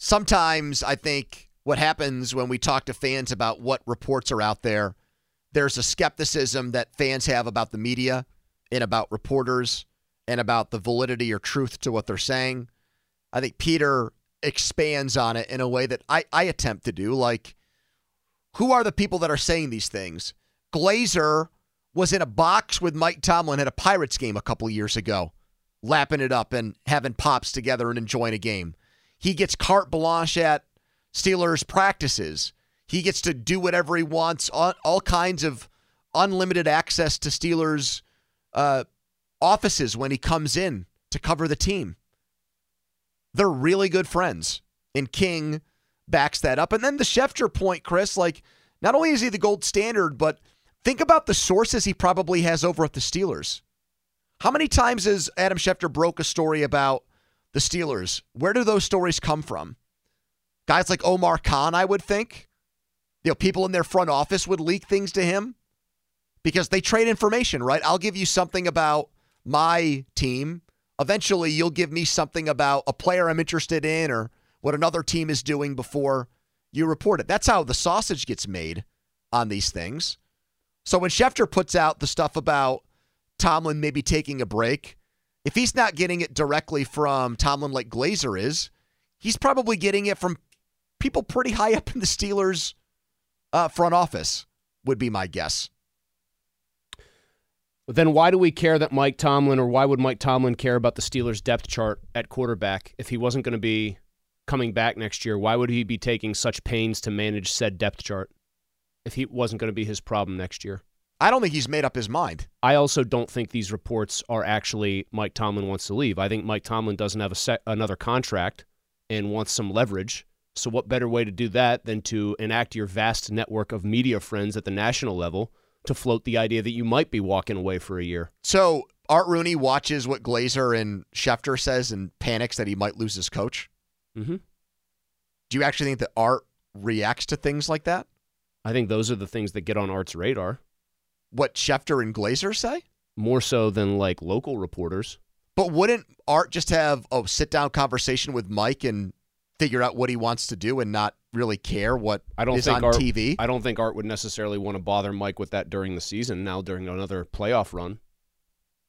sometimes I think what happens when we talk to fans about what reports are out there, there's a skepticism that fans have about the media and about reporters and about the validity or truth to what they're saying. I think Peter expands on it in a way that I, I attempt to do. Like, who are the people that are saying these things? Glazer was in a box with Mike Tomlin at a Pirates game a couple years ago, lapping it up and having pops together and enjoying a game. He gets carte blanche at Steelers practices. He gets to do whatever he wants, all, all kinds of unlimited access to Steelers uh, offices when he comes in to cover the team. They're really good friends. And King backs that up. And then the Schefter point, Chris, like, not only is he the gold standard, but think about the sources he probably has over at the Steelers. How many times has Adam Schefter broke a story about the Steelers? Where do those stories come from? Guys like Omar Khan, I would think. You know, people in their front office would leak things to him because they trade information, right? I'll give you something about my team. Eventually, you'll give me something about a player I'm interested in or what another team is doing before you report it. That's how the sausage gets made on these things. So when Schefter puts out the stuff about Tomlin maybe taking a break, if he's not getting it directly from Tomlin like Glazer is, he's probably getting it from people pretty high up in the Steelers uh, front office, would be my guess. Then why do we care that Mike Tomlin, or why would Mike Tomlin care about the Steelers' depth chart at quarterback if he wasn't going to be coming back next year? Why would he be taking such pains to manage said depth chart if he wasn't going to be his problem next year? I don't think he's made up his mind. I also don't think these reports are actually Mike Tomlin wants to leave. I think Mike Tomlin doesn't have a sec- another contract and wants some leverage. So, what better way to do that than to enact your vast network of media friends at the national level to float the idea that you might be walking away for a year? So, Art Rooney watches what Glazer and Schefter says and panics that he might lose his coach. Mm-hmm. Do you actually think that Art reacts to things like that? I think those are the things that get on Art's radar. What Schefter and Glazer say? More so than like local reporters. But wouldn't Art just have a sit down conversation with Mike and figure out what he wants to do and not really care what I don't is think on Art, TV? I don't think Art would necessarily want to bother Mike with that during the season. Now during another playoff run,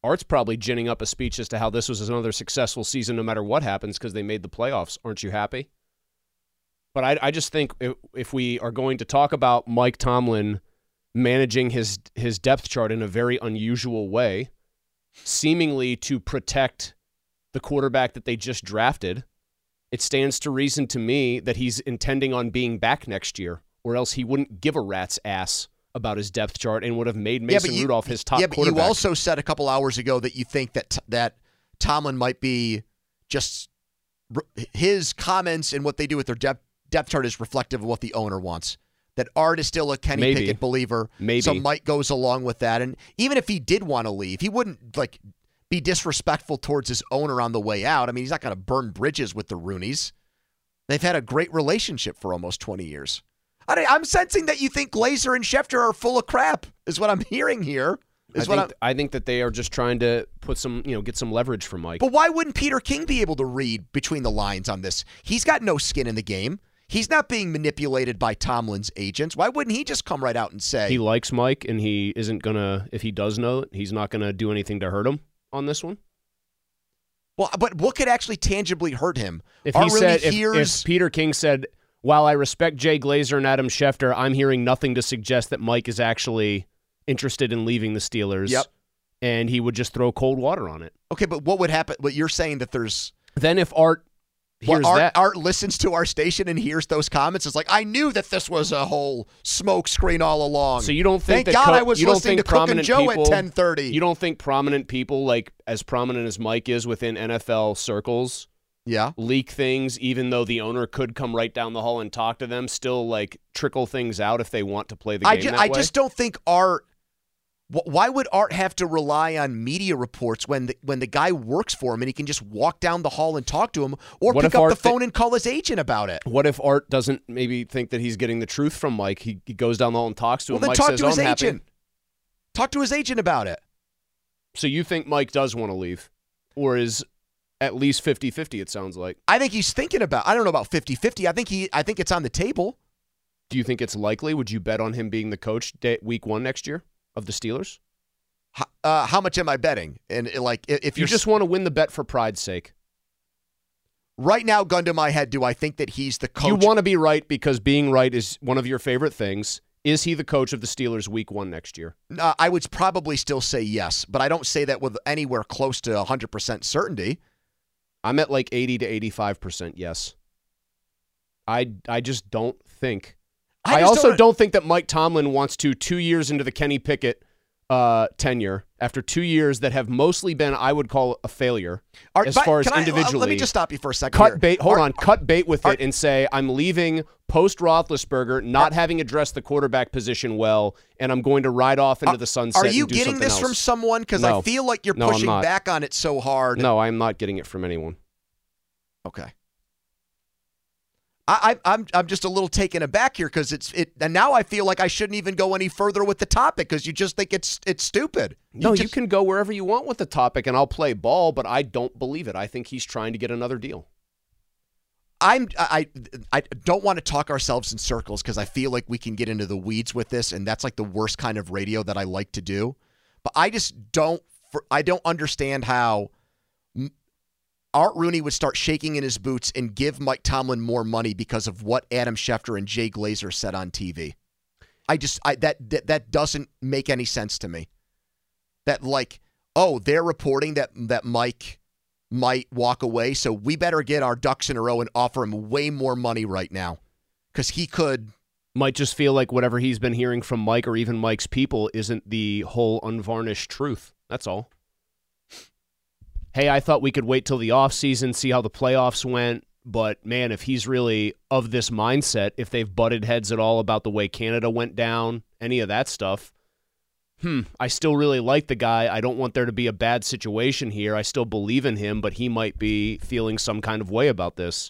Art's probably ginning up a speech as to how this was another successful season, no matter what happens, because they made the playoffs. Aren't you happy? But I, I just think if, if we are going to talk about Mike Tomlin managing his his depth chart in a very unusual way, seemingly to protect the quarterback that they just drafted, it stands to reason to me that he's intending on being back next year, or else he wouldn't give a rat's ass about his depth chart and would have made Mason you, Rudolph his top yeah, but quarterback. you also said a couple hours ago that you think that that Tomlin might be just his comments and what they do with their depth depth chart is reflective of what the owner wants. That Art is still a Kenny Maybe. Pickett believer. Maybe. So Mike goes along with that. And even if he did want to leave, he wouldn't like be disrespectful towards his owner on the way out. I mean, he's not going to burn bridges with the Rooneys. They've had a great relationship for almost 20 years. I, I'm sensing that you think Glazer and Schefter are full of crap, is what I'm hearing here. I what think, I think that they are just trying to put some, you know, get some leverage from Mike. But why wouldn't Peter King be able to read between the lines on this? He's got no skin in the game. He's not being manipulated by Tomlin's agents. Why wouldn't he just come right out and say, he likes Mike, and he isn't gonna. If he does know it, he's not gonna do anything to hurt him on this one. well, but what could actually tangibly hurt him? If he said, if, if Peter King said, "While I respect Jay Glazer and Adam Schefter, I'm hearing nothing to suggest that Mike is actually interested in leaving the Steelers." Yep. And he would just throw cold water on it. okay, but what would happen? But you're saying that there's Then if Art hears Art, that, Art listens to our station and hears those comments. It's like I knew that this was a whole smoke screen all along. so you don't think Thank that God co- I was you listening to Cook and Joe people, at 10:30. You don't think prominent people, like as prominent as Mike is within NFL circles, yeah. leak things, even though the owner could come right down the hall and talk to them, still like trickle things out if they want to play the game I, ju- I just don't think Art. Wh- Why would Art have to rely on media reports when the, when the guy works for him and he can just walk down the hall and talk to him, or What pick up Art the phone and call his agent about it? What if Art doesn't maybe think that he's getting the truth from Mike? He, he goes down the hall and talks to Well, him. then Mike talk says, to "Oh, his happy." agent. Talk to his agent about it. So you think Mike does want to leave, or is At least 50-50 it sounds like. I think he's thinking about. I don't know about 50-50. I think he. I think it's on the table. Do you think it's likely? Would you bet on him being the coach day, week 1 next year of the Steelers? How, uh, how much am I betting? And uh, like, if, You just want to win the bet for pride's sake. right now, gun to my head, do I think that he's the coach? You want to be right because being right is one of your favorite things. Is he the coach of the Steelers week 1 next year? Uh, I would probably still say yes, but I don't say that with anywhere close to 100% certainty. I'm at like 80 to 85% yes. I I just don't think I, just also don't- don't, think that Mike Tomlin wants to 2 years into the Kenny Pickett uh, tenure after 2 years that have mostly been I would call a failure Are- as but far as can I- uh, individually. let me just stop you for a second. cut here. bait. Hold Are- on, cut bait with are- it and say I'm leaving post Roethlisberger, not having addressed the quarterback position well, and I'm going to ride off into the sunset. Are you getting this from someone? Because I feel like you're No, pushing back on it so hard. No, I'm not getting it from anyone. Okay. I, I, I'm I'm just a little taken aback here because it's it, and now I feel like I shouldn't even go any further with the topic because you just think it's it's stupid. No, you can go wherever you want with the topic, and I'll play ball. But I don't believe it. I think he's trying to get another deal. I'm I I don't want to talk ourselves in circles because I feel like we can get into the weeds with this, and that's like the worst kind of radio that I like to do. But I just don't I don't understand how M- Art Rooney would start shaking in his boots and give Mike Tomlin more money because of what Adam Schefter and Jay Glazer said on TV. I just I that that, that doesn't make any sense to me. That like oh they're reporting that that Mike might walk away. So we better get our ducks in a row and offer him way more money right now because he could. Might just feel like whatever he's been hearing from Mike or even Mike's people isn't the whole unvarnished truth. That's all. Hey, I thought we could wait till the offseason, see how the playoffs went. But man, if he's really of this mindset, if they've butted heads at all about the way Canada went down, any of that stuff, hmm, I still really like the guy. I don't want there to be a bad situation here. I still believe in him, but he might be feeling some kind of way about this.